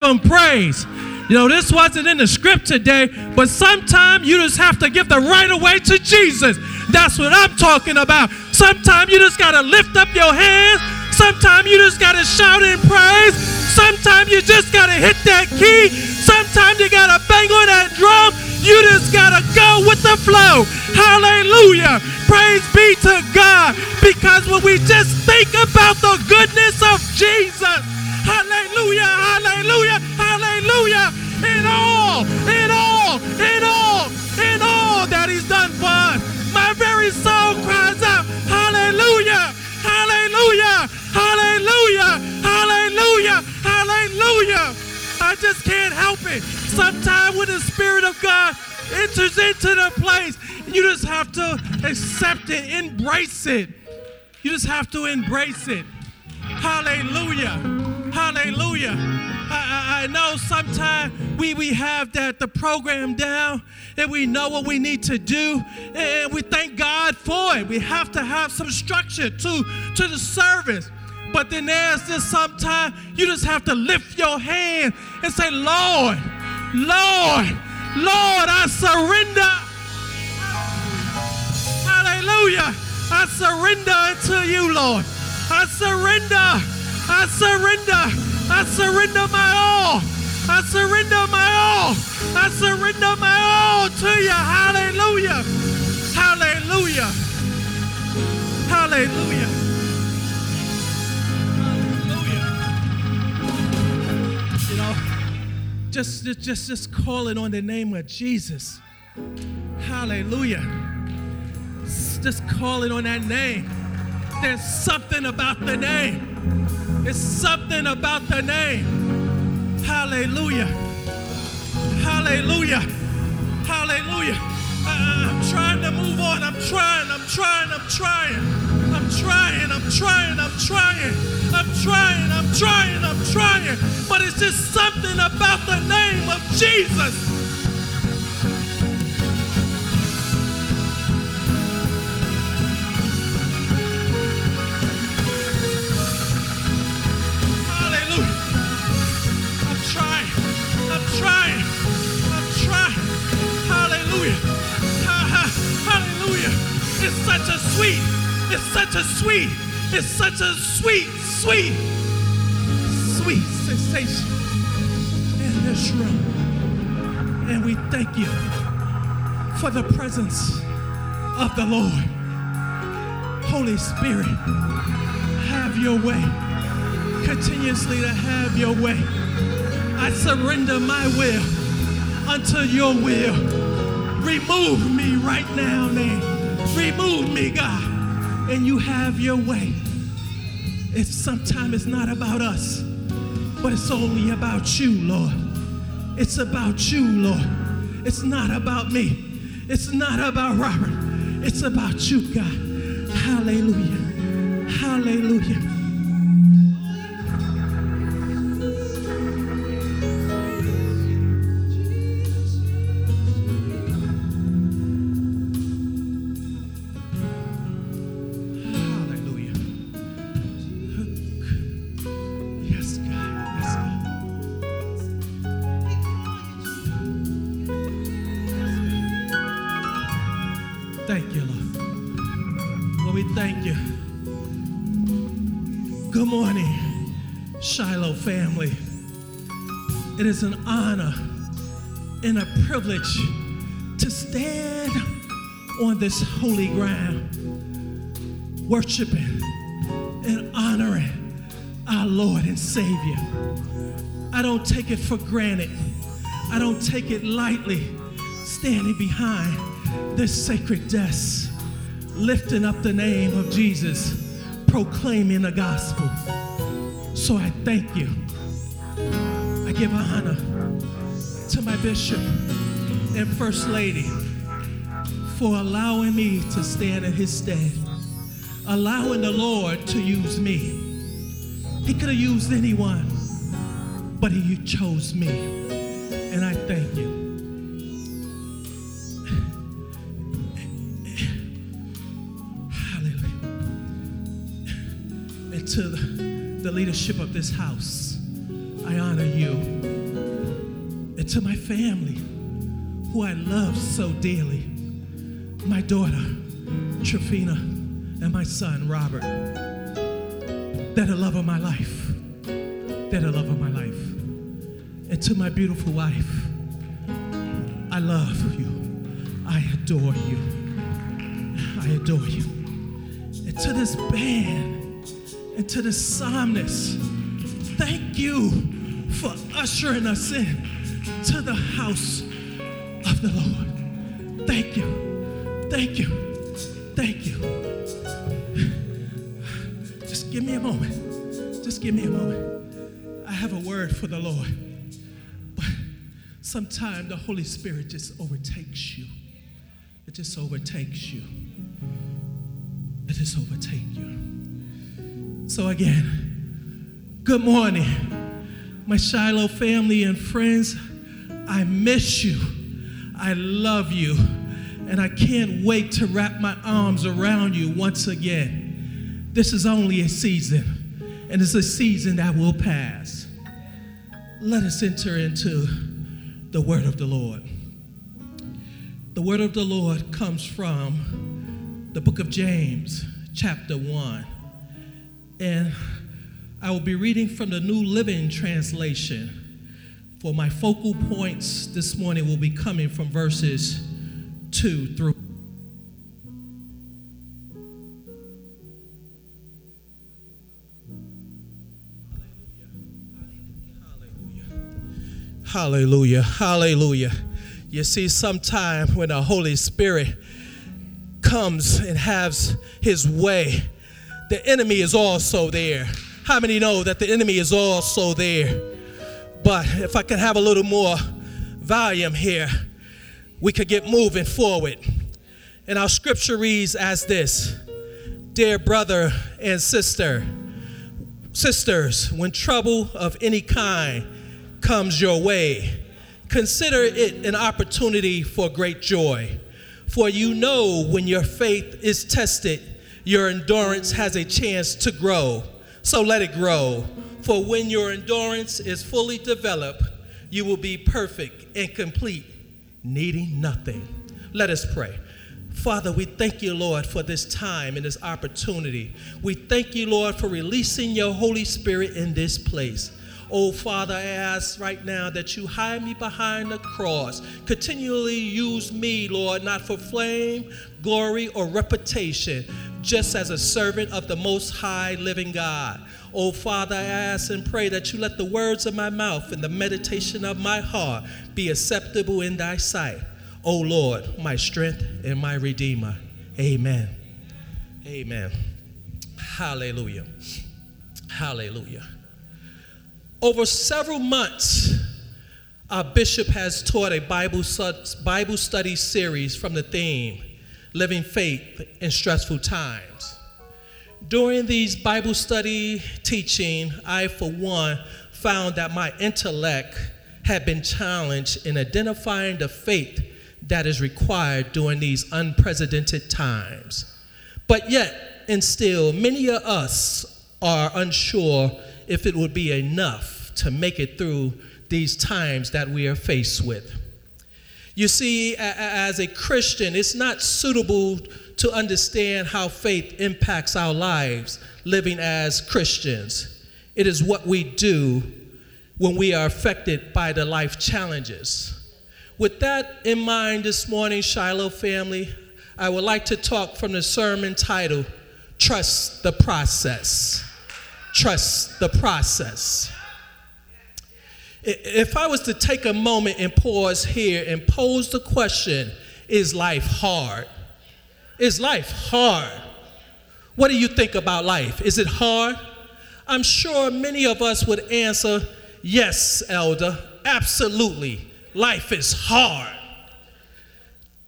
them praise. You know, this wasn't in the script today, but sometimes you just have to give the right away to Jesus. That's what I'm talking about. Sometimes you just got to lift up your hands. Sometimes you just got to shout in praise. Sometimes you just got to hit that key. Sometimes you got to bang on that drum. You just got to go with the flow. Hallelujah. Praise be to God. Because when we just think about the goodness of Jesus, hallelujah, hallelujah, hallelujah, in all, in all, in all, in all that He's done for us, my very soul cries out, hallelujah, hallelujah, hallelujah, hallelujah, hallelujah. I just can't help it. Sometimes when the Spirit of God enters into the place, you just have to accept it, embrace it. You just have to embrace it. Hallelujah. Hallelujah. I, I, I know sometimes we, we have that the program down and we know what we need to do and we thank God for it. We have to have some structure to, to the service. But then there's just sometimes you just have to lift your hand and say, Lord, Lord, Lord, I surrender. Hallelujah. I surrender unto you, Lord. I surrender. I surrender. I surrender my all. I surrender my all. I surrender my all to you. Hallelujah. Hallelujah. Hallelujah. Hallelujah. You know, just, just, just, just calling on the name of Jesus. Hallelujah. Just calling on that name. There's something about the name. It's something about the name. Hallelujah. Hallelujah. Hallelujah. I, I'm trying to move on. I'm trying. I'm trying. I'm trying. I'm trying. I'm trying. I'm trying. I'm trying. I'm trying. I'm trying. But it's just something about the name of Jesus. Sweet, it's such a sweet, it's such a sweet, sweet, sweet sensation in this room. And we thank you for the presence of the Lord. Holy Spirit, have your way continuously to have your way. I surrender my will unto your will. Remove me right now, name. Remove me, God. And you have your way. It's sometimes it's not about us, but it's only about you, Lord. It's about you, Lord. It's not about me. It's not about Robert. It's about you, God. Hallelujah. Hallelujah. Hallelujah. Thank you, Lord. Lord, we thank you. Good morning, Shiloh family. It is an honor and a privilege to stand on this holy ground, worshiping and honoring our Lord and Savior. I don't take it for granted. I don't take it lightly standing behind this sacred desk, lifting up the name of Jesus, proclaiming the gospel. So I thank you. I give honor to my bishop and first lady for allowing me to stand in his stead, allowing the Lord to use me. He could have used anyone, but he chose me. And I thank you. To the, leadership of this house, I honor you. And to my family, who I love so dearly, my daughter, Trifina, and my son, Robert. That the love of my life, that the love of my life. And to my beautiful wife, I love you. I adore you. I adore you. And to this band and to the psalmist, thank you for ushering us in to the house of the Lord. Thank you. Thank you. Thank you. Just give me a moment. Just give me a moment. I have a word for the Lord. But sometimes the Holy Spirit just overtakes you. It just overtakes you. It just overtakes you. So again, good morning, my Shiloh family and friends. I miss you. I love you. And I can't wait to wrap my arms around you once again. This is only a season, and it's a season that will pass. Let us enter into the word of the Lord. The word of the Lord comes from the book of James, chapter 1. And I will be reading from the New Living Translation. For my focal points this morning will be coming from verses 2 through Hallelujah. Hallelujah. Hallelujah. You see, sometime when the Holy Spirit comes and has his way, the enemy is also there. How many know that the enemy is also there? But if I could have a little more volume here, we could get moving forward. And our scripture reads as this Dear brother and sister, sisters, when trouble of any kind comes your way, consider it an opportunity for great joy. For you know when your faith is tested, your endurance has a chance to grow. So let it grow. For when your endurance is fully developed, you will be perfect and complete, needing nothing. Let us pray. Father, we thank you, Lord, for this time and this opportunity. We thank you, Lord, for releasing your Holy Spirit in this place. Oh, Father, I ask right now that you hide me behind the cross. Continually use me, Lord, not for fame, glory, or reputation, just as a servant of the Most High living God. Oh, Father, I ask and pray that you let the words of my mouth and the meditation of my heart be acceptable in thy sight. Oh, Lord, my strength and my redeemer. Amen. Amen. Hallelujah. Hallelujah. Over several months, our bishop has taught a Bible, Bible study series from the theme Living Faith in Stressful Times. During these Bible study teaching, I, for one, found that my intellect had been challenged in identifying the faith that is required during these unprecedented times. But yet, and still, many of us are unsure if it would be enough to make it through these times that we are faced with. You see, as a Christian, it's not suitable to understand how faith impacts our lives living as Christians. It is what we do when we are affected by the life challenges. With that in mind this morning, Shiloh family, I would like to talk from the sermon title, Trust the Process trust the process. If I was to take a moment and pause here and pose the question, is life hard? Is life hard? What do you think about life? Is it hard? I'm sure many of us would answer, yes, elder, absolutely. Life is hard.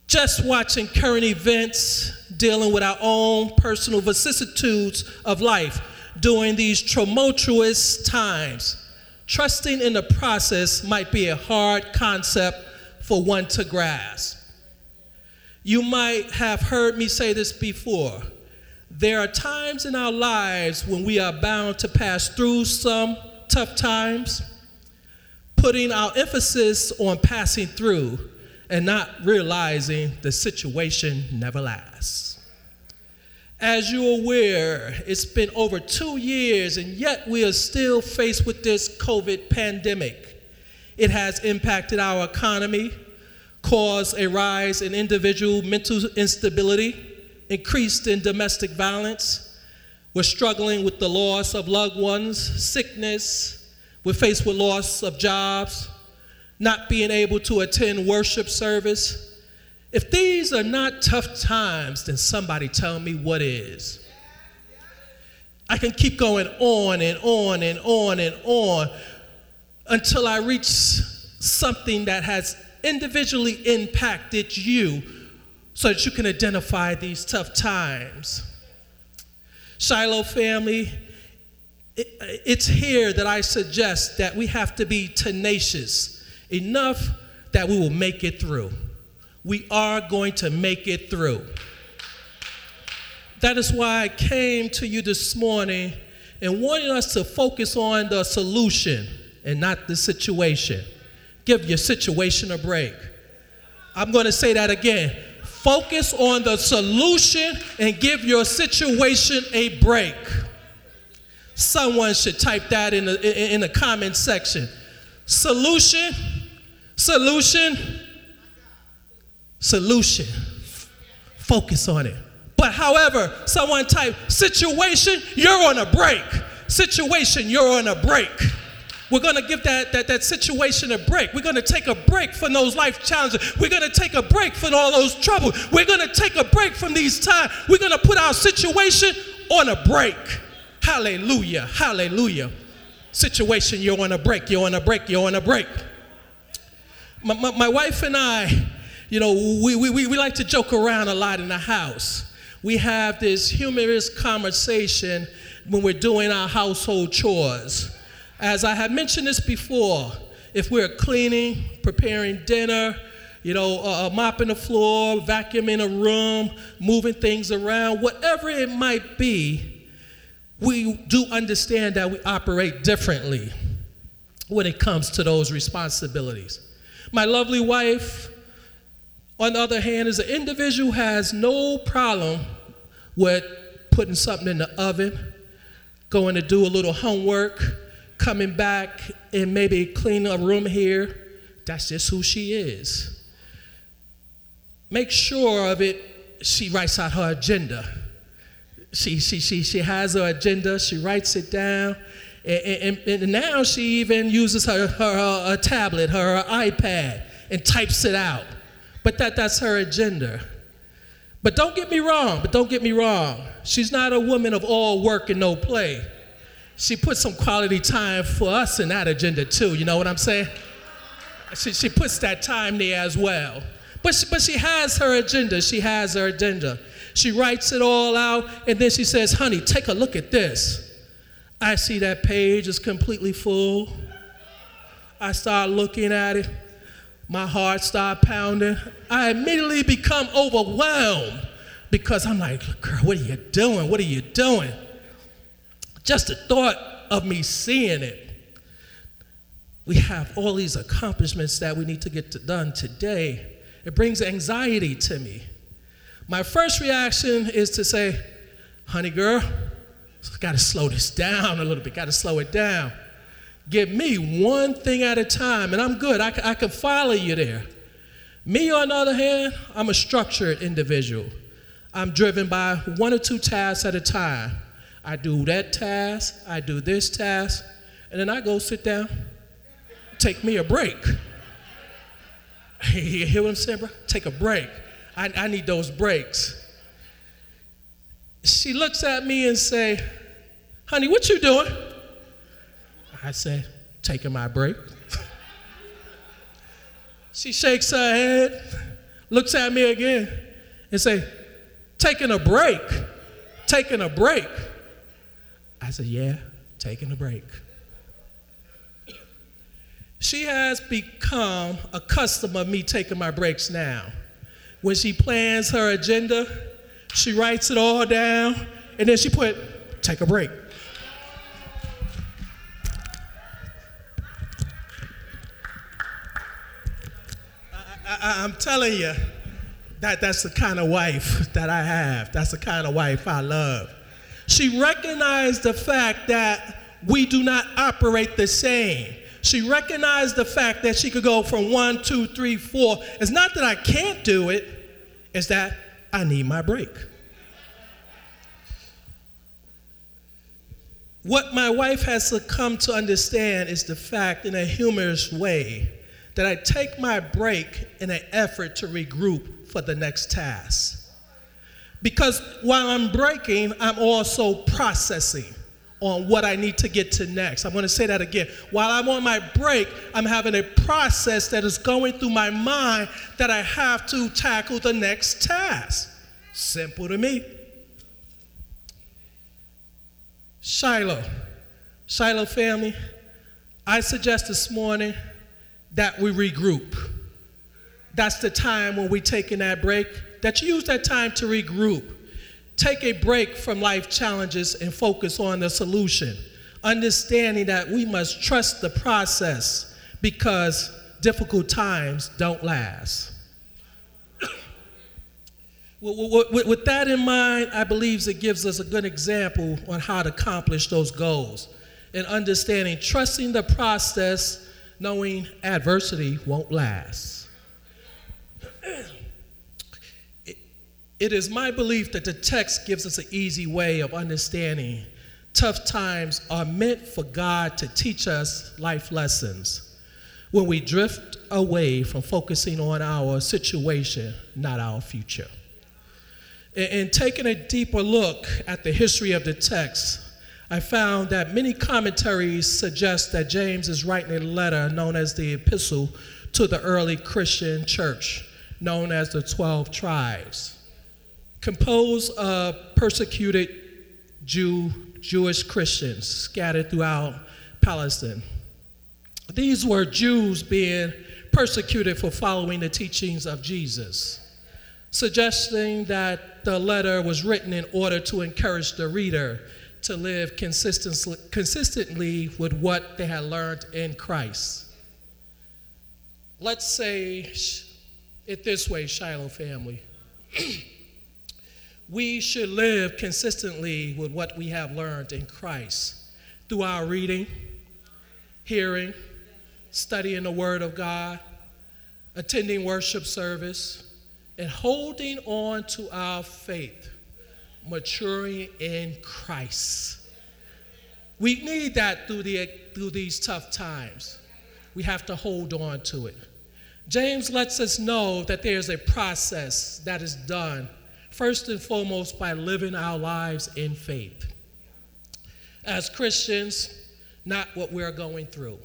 Just watching current events, dealing with our own personal vicissitudes of life, during these tumultuous times. Trusting in the process might be a hard concept for one to grasp. You might have heard me say this before. There are times in our lives when we are bound to pass through some tough times. putting our emphasis on passing through and not realizing the situation never lasts. As you're aware, it's been over two years, and yet we are still faced with this COVID pandemic. It has impacted our economy, caused a rise in individual mental instability, increased in domestic violence. We're struggling with the loss of loved ones, sickness. We're faced with loss of jobs, not being able to attend worship service if these are not tough times, then somebody tell me what is. I can keep going on and on and on and on until I reach something that has individually impacted you so that you can identify these tough times. Shiloh family, it's here that I suggest that we have to be tenacious enough that we will make it through we are going to make it through. That is why I came to you this morning and wanted us to focus on the solution and not the situation. Give your situation a break. I'm going to say that again. Focus on the solution and give your situation a break. Someone should type that in the, in the comment section. Solution, solution, solution. Focus on it. But however, someone type situation, you're on a break. Situation, you're on a break. We're to give that, that, that situation a break. We're to take a break from those life challenges. We're to take a break from all those troubles. We're to take a break from these times. We're to put our situation on a break. Hallelujah. Hallelujah. Situation, you're on a break. You're on a break. You're on a break. My, my, my wife and I, you know, we, we, we like to joke around a lot in the house. We have this humorous conversation when we're doing our household chores. As I have mentioned this before, if we're cleaning, preparing dinner, you know, uh, uh mopping the floor, vacuuming a room, moving things around, whatever it might be, we do understand that we operate differently when it comes to those responsibilities. My lovely wife, on the other hand, is an individual has no problem with putting something in the oven, going to do a little homework, coming back and maybe clean a room here. That's just who she is. Make sure of it, she writes out her agenda. She, she, she, she has her agenda, she writes it down. And, and, and now she even uses her, her, her tablet, her iPad, and types it out. But that, that's her agenda. But don't get me wrong, but don't get me wrong. She's not a woman of all work and no play. She puts some quality time for us in that agenda too, you know what I'm saying? She, she puts that time there as well. But she, but she has her agenda. She has her agenda. She writes it all out, and then she says, Honey, take a look at this. I see that page is completely full. I start looking at it. My heart started pounding. I immediately become overwhelmed because I'm like, girl, what are you doing? What are you doing? Just the thought of me seeing it. We have all these accomplishments that we need to get to done today. It brings anxiety to me. My first reaction is to say, honey girl, got to slow this down a little bit, got to slow it down. Give me one thing at a time, and I'm good. I, I can follow you there. Me, on the other hand, I'm a structured individual. I'm driven by one or two tasks at a time. I do that task, I do this task, and then I go sit down, take me a break. you hear what I'm saying, bro? Take a break. I, I need those breaks. She looks at me and say, honey, what you doing? I said, taking my break. she shakes her head, looks at me again, and say, taking a break, taking a break. I said, yeah, taking a break. She has become a customer of me taking my breaks now. When she plans her agenda, she writes it all down, and then she put, take a break. I, I'm telling you, that that's the kind of wife that I have. That's the kind of wife I love. She recognized the fact that we do not operate the same. She recognized the fact that she could go from one, two, three, four. It's not that I can't do it, it's that I need my break. What my wife has come to understand is the fact, in a humorous way, that I take my break in an effort to regroup for the next task. Because while I'm breaking, I'm also processing on what I need to get to next. I'm going to say that again. While I'm on my break, I'm having a process that is going through my mind that I have to tackle the next task. Simple to me. Shiloh, Shiloh family, I suggest this morning that we regroup. That's the time when we're taking that break, that you use that time to regroup. Take a break from life challenges and focus on the solution. Understanding that we must trust the process because difficult times don't last. With that in mind, I believe it gives us a good example on how to accomplish those goals. And understanding, trusting the process, knowing adversity won't last. It is my belief that the text gives us an easy way of understanding tough times are meant for God to teach us life lessons when we drift away from focusing on our situation, not our future. In taking a deeper look at the history of the text, I found that many commentaries suggest that James is writing a letter known as the Epistle to the early Christian church, known as the 12 tribes, composed of persecuted Jew, Jewish Christians scattered throughout Palestine. These were Jews being persecuted for following the teachings of Jesus suggesting that the letter was written in order to encourage the reader to live consistently, consistently with what they had learned in Christ. Let's say it this way, Shiloh family. we should live consistently with what we have learned in Christ through our reading, hearing, studying the Word of God, attending worship service, and holding on to our faith, maturing in Christ. We need that through, the, through these tough times. We have to hold on to it. James lets us know that there's a process that is done, first and foremost, by living our lives in faith. As Christians, not what we're going through.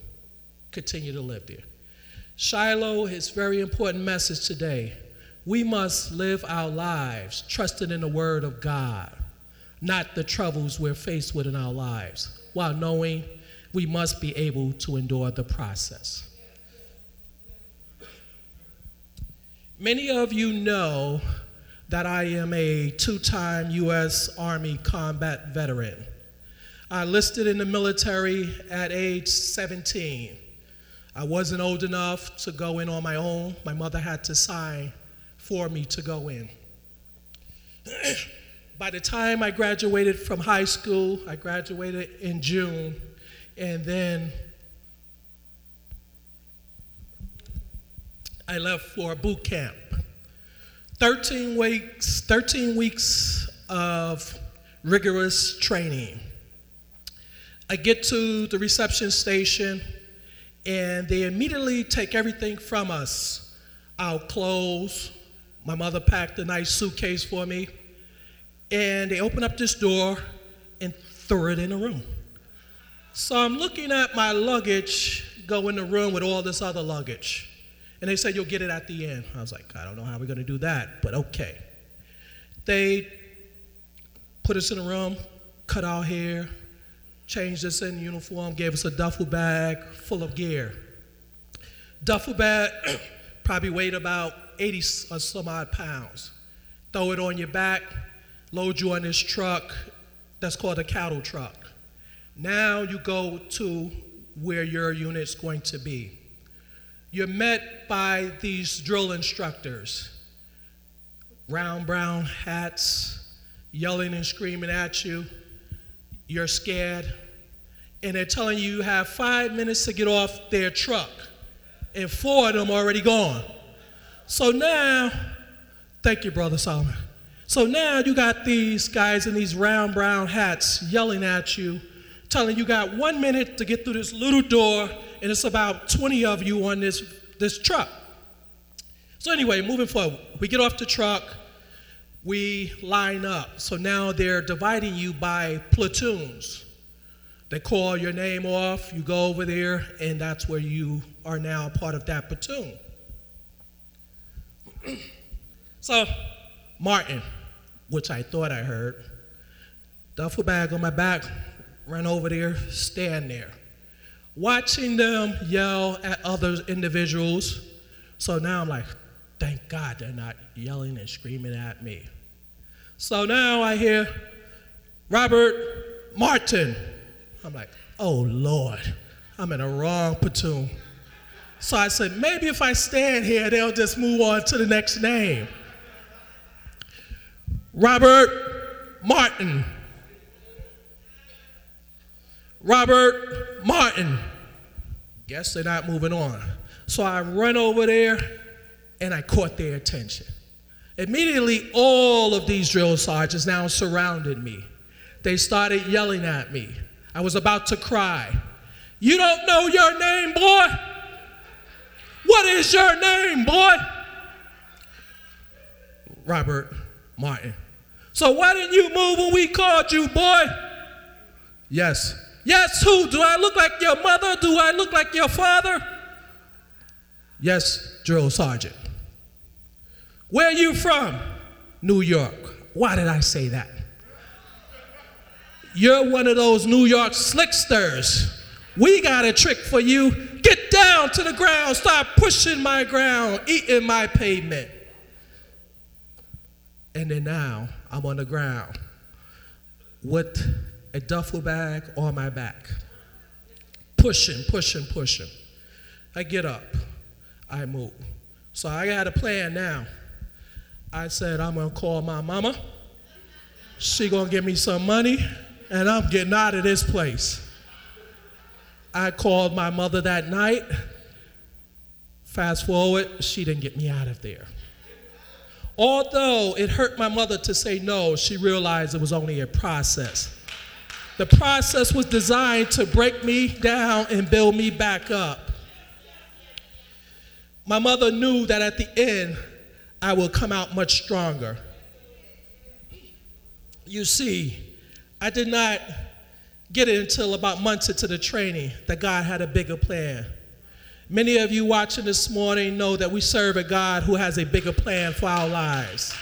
Continue to live there. Shiloh, his very important message today we must live our lives trusting in the Word of God, not the troubles we're faced with in our lives, while knowing we must be able to endure the process. Many of you know that I am a two time U.S. Army combat veteran. I enlisted in the military at age 17. I wasn't old enough to go in on my own. My mother had to sign for me to go in. By the time I graduated from high school, I graduated in June, and then I left for boot camp. 13 weeks, 13 weeks of rigorous training. I get to the reception station, and they immediately take everything from us our clothes, my mother packed a nice suitcase for me, and they opened up this door and threw it in a room. So I'm looking at my luggage go in the room with all this other luggage. And they said, You'll get it at the end. I was like, I don't know how we're going to do that, but okay. They put us in a room, cut our hair, changed us in uniform, gave us a duffel bag full of gear. Duffel bag probably weighed about 80 or uh, some odd pounds. Throw it on your back, load you on this truck that's called a cattle truck. Now you go to where your unit's going to be. you're met by these drill instructors, round brown hats, yelling and screaming at you. You're scared. And they're telling you you have five minutes to get off their truck, and four of them are already gone. So now, thank you, Brother Solomon. So now you got these guys in these round brown hats yelling at you, telling you got one minute to get through this little door, and it's about 20 of you on this, this truck. So anyway, moving forward, we get off the truck, we line up. So now they're dividing you by platoons. They call your name off, you go over there, and that's where you are now part of that platoon. so, Martin, which I thought I heard, duffel bag on my back, run over there, stand there. Watching them yell at other individuals. So now I'm like, thank God they're not yelling and screaming at me. So now I hear Robert Martin. I'm like, oh Lord, I'm in a wrong platoon. So I said, maybe if I stand here, they'll just move on to the next name. Robert Martin. Robert Martin. Guess they're not moving on. So I run over there and I caught their attention. Immediately, all of these drill sergeants now surrounded me. They started yelling at me. I was about to cry. You don't know your name, boy? What is your name, boy? Robert Martin. So why didn't you move when we called you, boy? Yes. Yes, who? Do I look like your mother? Do I look like your father? Yes, drill sergeant. Where are you from? New York. Why did I say that? You're one of those New York slicksters. We got a trick for you. Get down to the ground. Stop pushing my ground, eating my pavement. And then now I'm on the ground with a duffel bag on my back, pushing, pushing, pushing. I get up, I move. So I got a plan now. I said, I'm gonna call my mama. She gonna give me some money, and I'm getting out of this place. I called my mother that night. Fast forward, she didn't get me out of there. Although it hurt my mother to say no, she realized it was only a process. The process was designed to break me down and build me back up. My mother knew that at the end, I will come out much stronger. You see, I did not get it until about months into the training that God had a bigger plan. Many of you watching this morning know that we serve a God who has a bigger plan for our lives.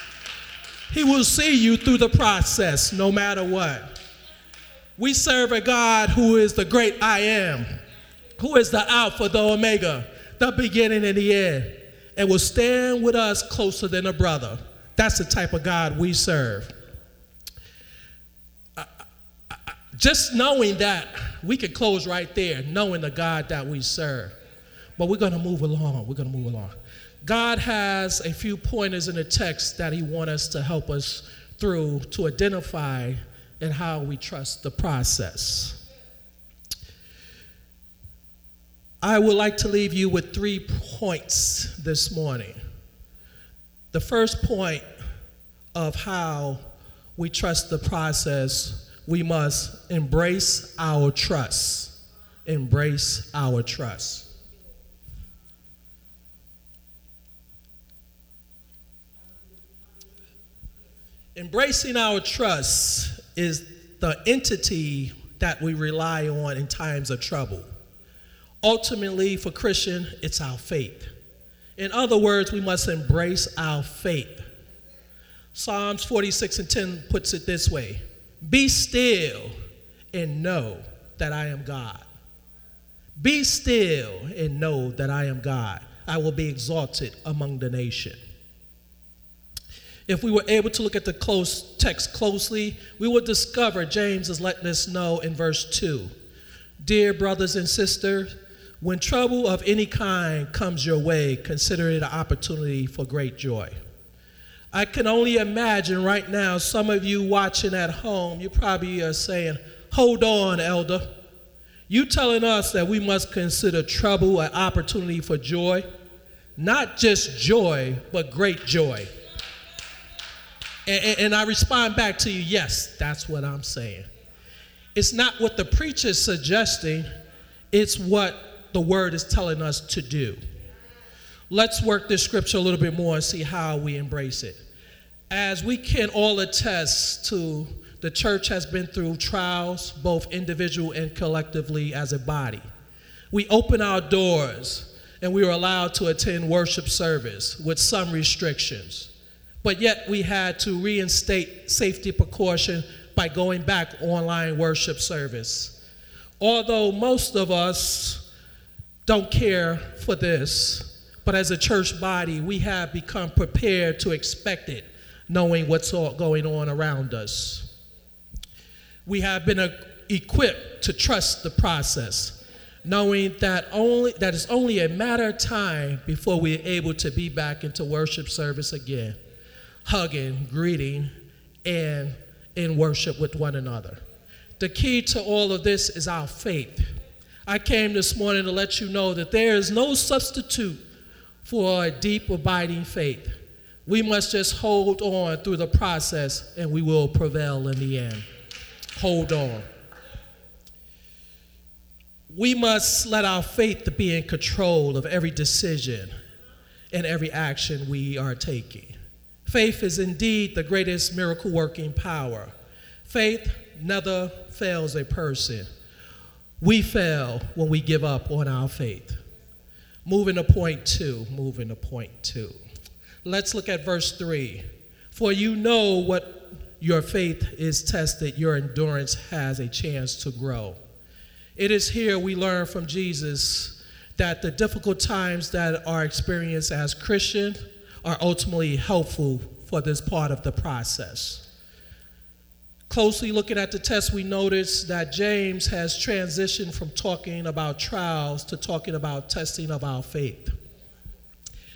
He will see you through the process no matter what. We serve a God who is the great I am, who is the Alpha, the Omega, the beginning and the end, and will stand with us closer than a brother. That's the type of God we serve. Just knowing that, we can close right there, knowing the God that we serve. But we're going to move along. We're going to move along. God has a few pointers in the text that He wants us to help us through to identify and how we trust the process. I would like to leave you with three points this morning. The first point of how we trust the process we must embrace our trust. Embrace our trust. Embracing our trust is the entity that we rely on in times of trouble. Ultimately, for Christian, it's our faith. In other words, we must embrace our faith. Psalms 46 and 10 puts it this way be still and know that I am God. Be still and know that I am God. I will be exalted among the nation. If we were able to look at the close text closely, we would discover James is letting us know in verse 2 Dear brothers and sisters, When trouble of any kind comes your way, consider it an opportunity for great joy. I can only imagine right now, some of you watching at home, you probably are saying, Hold on, elder. You telling us that we must consider trouble an opportunity for joy? Not just joy, but great joy. And, and, I respond back to you, yes, that's what I'm saying. It's not what the preacher is suggesting, it's what the word is telling us to do. Let's work this scripture a little bit more and see how we embrace it. As we can all attest to, the church has been through trials, both individual and collectively as a body. We open our doors and we were allowed to attend worship service with some restrictions. But yet we had to reinstate safety precaution by going back online worship service. Although most of us don't care for this, but as a church body, we have become prepared to expect it, knowing what's going on around us. We have been equipped to trust the process, knowing that only that it's only a matter of time before we're able to be back into worship service again, hugging, greeting, and in worship with one another. The key to all of this is our faith. I came this morning to let you know that there is no substitute for a deep, abiding faith. We must just hold on through the process and we will prevail in the end. Hold on. We must let our faith be in control of every decision and every action we are taking. Faith is indeed the greatest miracle working power. Faith never fails a person. We fail when we give up on our faith. Moving to point two, moving to point two. Let's look at verse three. For you know what your faith is tested, your endurance has a chance to grow. It is here we learn from Jesus that the difficult times that are experienced as Christian are ultimately helpful for this part of the process. Closely looking at the text, we notice that James has transitioned from talking about trials to talking about testing of our faith.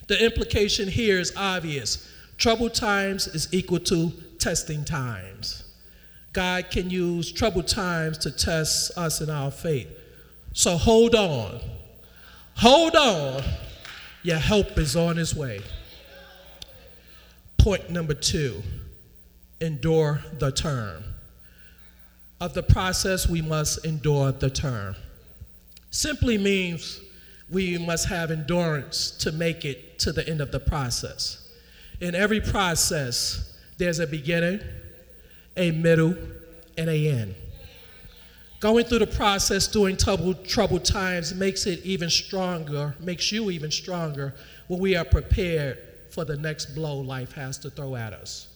The implication here is obvious troubled times is equal to testing times. God can use troubled times to test us in our faith. So hold on. Hold on. Your help is on its way. Point number two endure the term. Of the process, we must endure the term. Simply means we must have endurance to make it to the end of the process. In every process, there's a beginning, a middle, and a end. Going through the process during troubled, troubled times makes it even stronger, makes you even stronger when we are prepared for the next blow life has to throw at us.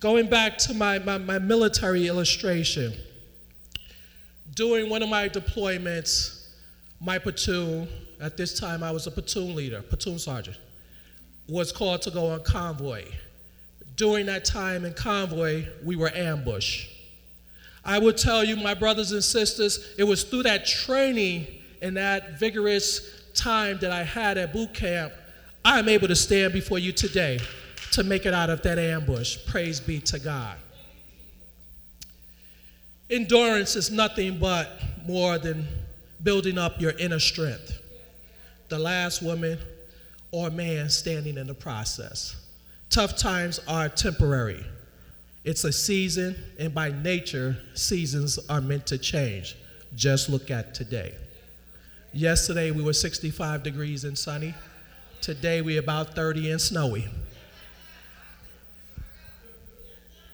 Going back to my, my, my military illustration, during one of my deployments, my platoon, at this time I was a platoon leader, platoon sergeant, was called to go on convoy. During that time in convoy, we were ambushed. I would tell you, my brothers and sisters, it was through that training and that vigorous time that I had at boot camp I'm able to stand before you today to make it out of that ambush. Praise be to God. Endurance is nothing but more than building up your inner strength. The last woman or man standing in the process. Tough times are temporary. It's a season, and by nature, seasons are meant to change. Just look at today. Yesterday, we were 65 degrees and sunny. Today we're about 30 and snowy.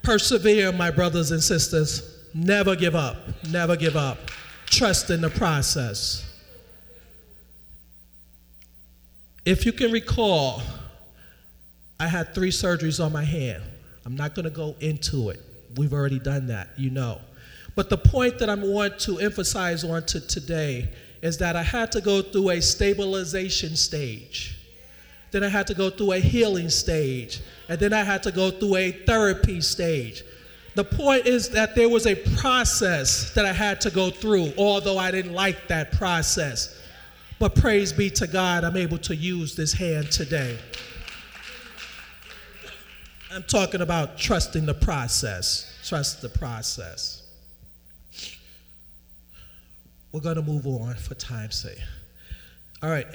Persevere, my brothers and sisters. Never give up. Never give up. Trust in the process. If you can recall, I had three surgeries on my hand. I'm not going to go into it. We've already done that, you know. But the point that I want to emphasize on to today is that I had to go through a stabilization stage. Then I had to go through a healing stage. And then I had to go through a therapy stage. The point is that there was a process that I had to go through, although I didn't like that process. But praise be to God, I'm able to use this hand today. I'm talking about trusting the process. Trust the process. We're going to move on for time's sake. All right.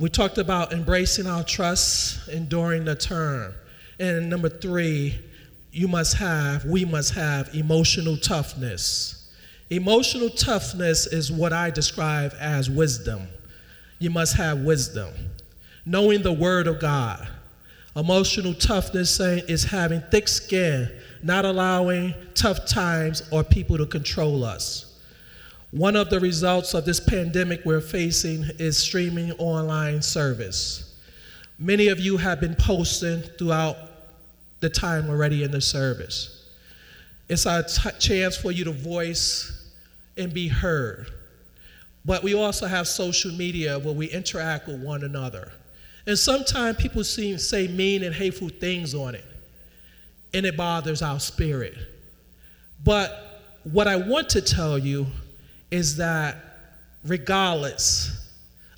We talked about embracing our trust, enduring the term. And number three, you must have, we must have emotional toughness. Emotional toughness is what I describe as wisdom. You must have wisdom, knowing the Word of God. Emotional toughness is having thick skin, not allowing tough times or people to control us. One of the results of this pandemic we're facing is streaming online service. Many of you have been posting throughout the time already in the service. It's a t- chance for you to voice and be heard. But we also have social media where we interact with one another. And sometimes people seem, say mean and hateful things on it, and it bothers our spirit. But what I want to tell you is that regardless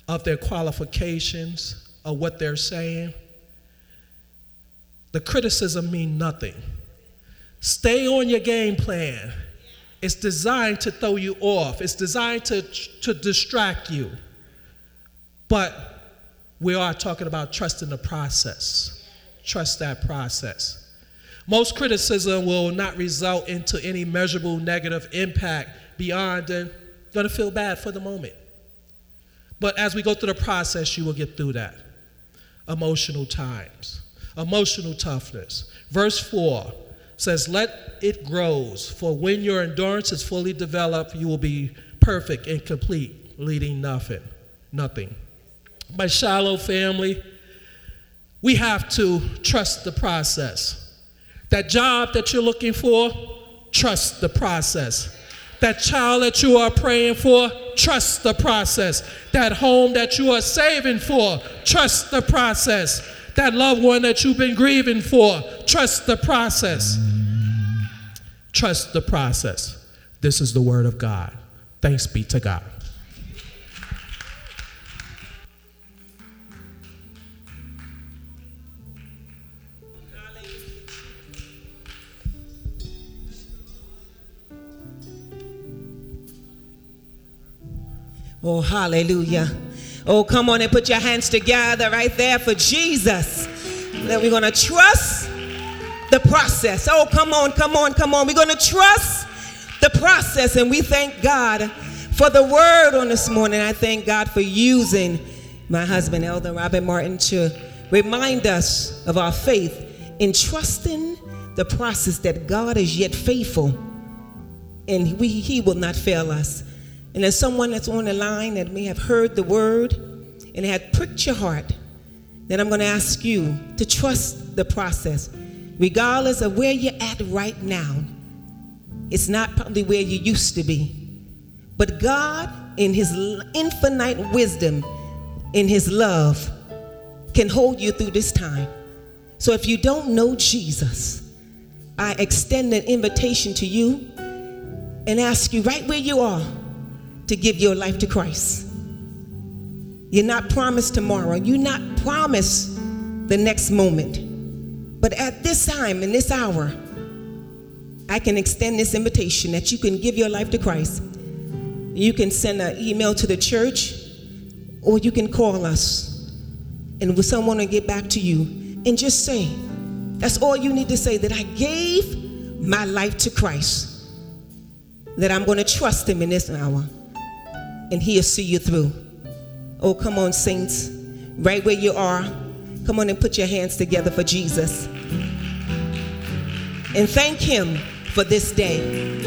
of their qualifications or what they're saying, the criticism mean nothing. Stay on your game plan. It's designed to throw you off. It's designed to, to distract you. But we are talking about trusting the process. Trust that process. Most criticism will not result into any measurable negative impact beyond the going to feel bad for the moment. But as we go through the process, you will get through that. Emotional times, emotional toughness. Verse 4 says, Let it grows, for when your endurance is fully developed, you will be perfect and complete, leading nothing. Nothing. My Shiloh family, we have to trust the process. That job that you're looking for, trust the process. That child that you are praying for, trust the process. That home that you are saving for, trust the process. That loved one that you've been grieving for, trust the process. Trust the process. This is the word of God. Thanks be to God. Oh, hallelujah. Oh, come on and put your hands together right there for Jesus. That we're going to trust the process. Oh, come on, come on, come on. We're going to trust the process. And we thank God for the word on this morning. I thank God for using my husband, Elder Robert Martin, to remind us of our faith in trusting the process that God is yet faithful and we, He will not fail us. And as someone that's on the line that may have heard the word and had pricked your heart, then I'm going to ask you to trust the process. Regardless of where you're at right now, it's not probably where you used to be. But God, in His infinite wisdom, in His love, can hold you through this time. So if you don't know Jesus, I extend an invitation to you and ask you right where you are to give your life to Christ. You're not promised tomorrow. You're not promised the next moment. But at this time, in this hour, I can extend this invitation that you can give your life to Christ. You can send an email to the church or you can call us and someone will get back to you and just say, that's all you need to say that I gave my life to Christ, that I'm going to trust Him in this hour and He'll see you through. Oh, come on, saints, right where you are. Come on and put your hands together for Jesus. And thank Him for this day.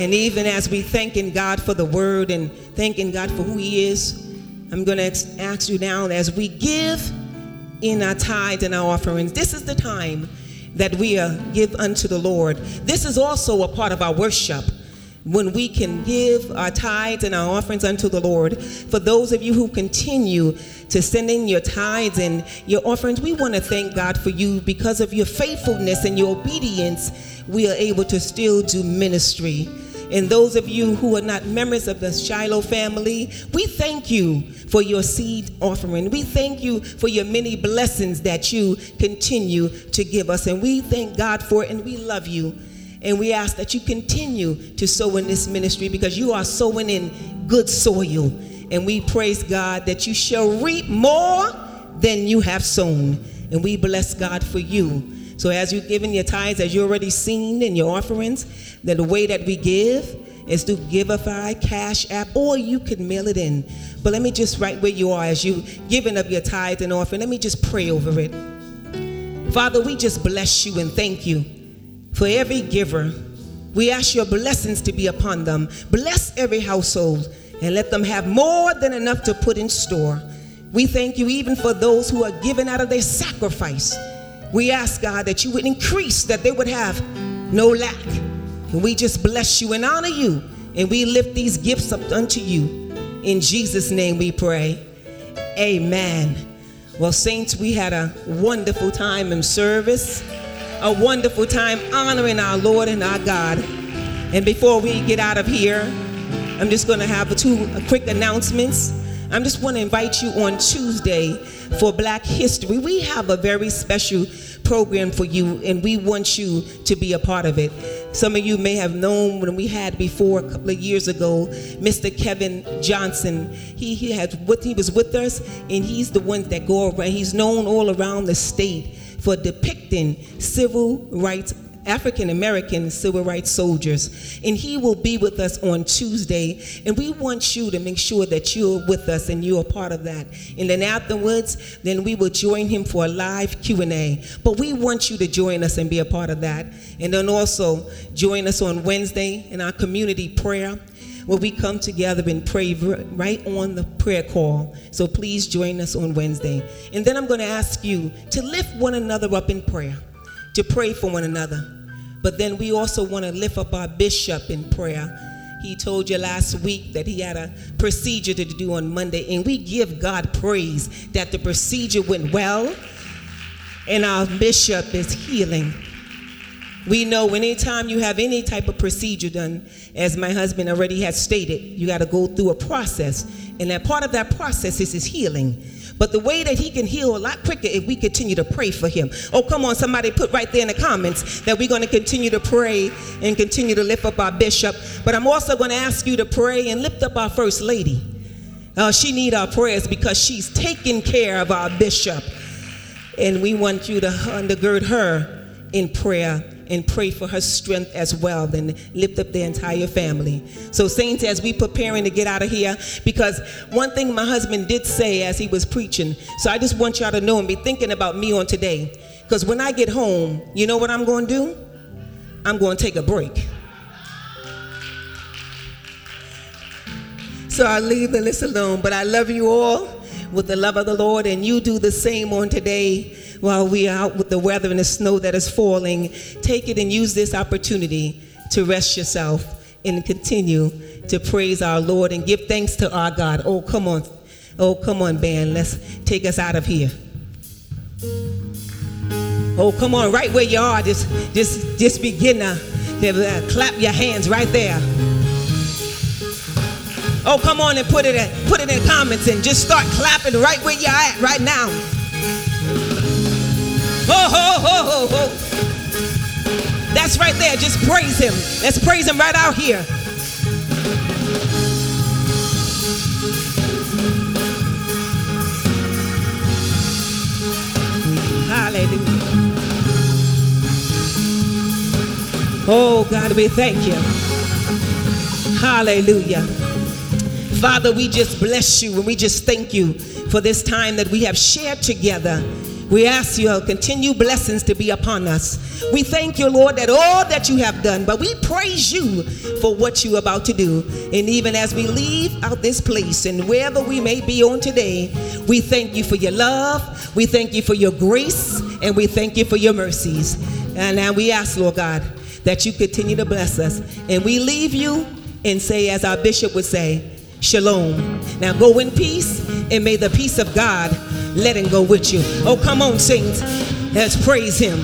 And even as we thanking God for the word and thanking God for who He is, I'm going to ask you now as we give in our tithes and our offerings, this is the time that we give unto the Lord. This is also a part of our worship when we can give our tithes and our offerings unto the Lord. For those of you who continue to send in your tithes and your offerings, we want to thank God for you because of your faithfulness and your obedience. We are able to still do ministry. And those of you who are not members of the Shiloh family, we thank you for your seed offering. We thank you for your many blessings that you continue to give us. And we thank God for it and we love you. And we ask that you continue to sow in this ministry because you are sowing in good soil. And we praise God that you shall reap more than you have sown. And we bless God for you. So as you've given your tithes, as you already seen in your offerings, then the way that we give is through Givelify, Cash App, or you could mail it in. But let me just right where you are as you giving up your tithe and offering, let me just pray over it. Father, we just bless you and thank you for every giver. We ask your blessings to be upon them. Bless every household and let them have more than enough to put in store. We thank you even for those who are giving out of their sacrifice. We ask, God, that you would increase, that they would have no lack. And we just bless you and honor you. And we lift these gifts up unto you. In Jesus' name we pray. Amen. Well, Saints, we had a wonderful time in service, a wonderful time honoring our Lord and our God. And before we get out of here, I'm just going to have two quick announcements. I'm just want to invite you on Tuesday for Black History. We have a very special program for you, and we want you to be a part of it. Some of you may have known when we had before a couple of years ago, Mr. Kevin Johnson. He, he had what he was with us, and he's the one that go around. He's known all around the state for depicting civil rights African American civil rights soldiers. And he will be with us on Tuesday. And we want you to make sure that you're with us and you're a part of that. And then afterwards, then we will join him for a live Q&A. But we want you to join us and be a part of that. And then also join us on Wednesday in our community prayer where we come together and pray right on the prayer call. So please join us on Wednesday. And then I'm going to ask you to lift one another up in prayer, to pray for one another. But then we also want to lift up our bishop in prayer. He told you last week that he had a procedure to do on Monday, and we give God praise that the procedure went well and our bishop is healing. We know anytime you have any type of procedure done, as my husband already has stated, you got to go through a process. And that part of that process is his healing. But the way that he can heal a lot quicker if we continue to pray for him. Oh, come on, somebody put right there in the comments that we're going to continue to pray and continue to lift up our bishop. But I'm also going to ask you to pray and lift up our first lady. Uh, she need our prayers because she's taking care of our bishop. And we want you to undergird her in prayer and pray for her strength as well, then lift up the entire family. So, saints, as we preparing to get out of here, because one thing my husband did say as he was preaching, so I just want y'all to know and be thinking about me on today. Because when I get home, you know what I'm going to do? I'm going to take a break. So I leave the list alone, but I love you all with the love of the Lord, and you do the same on today while we are out with the weather and the snow that is falling. Take it and use this opportunity to rest yourself and continue to praise our Lord and give thanks to our God. Oh, come on. Oh, come on, band. Let's take us out of here. Oh, come on, right where you are. Just, just, just begin to, uh, clap your hands right there. Oh, come on and put it in, put it in comments and just start clapping right where you're at right now. Oh, ho, ho, ho, ho. That's right there. Just praise him. Let's praise him right out here. Hallelujah. Oh, God, we thank you. Hallelujah. Father, we just bless you and we just thank you for this time that we have shared together. We ask your continue blessings to be upon us. We thank you, Lord, that all that you have done, but we praise you for what you're about to do. And even as we leave out this place and wherever we may be on today, we thank you for your love, we thank you for your grace, and we thank you for your mercies. And now we ask, Lord God, that you continue to bless us. And we leave you and say, as our bishop would say, Shalom. Now go in peace, and may the peace of God let him go with you. Oh, come on, saints. Let's praise him.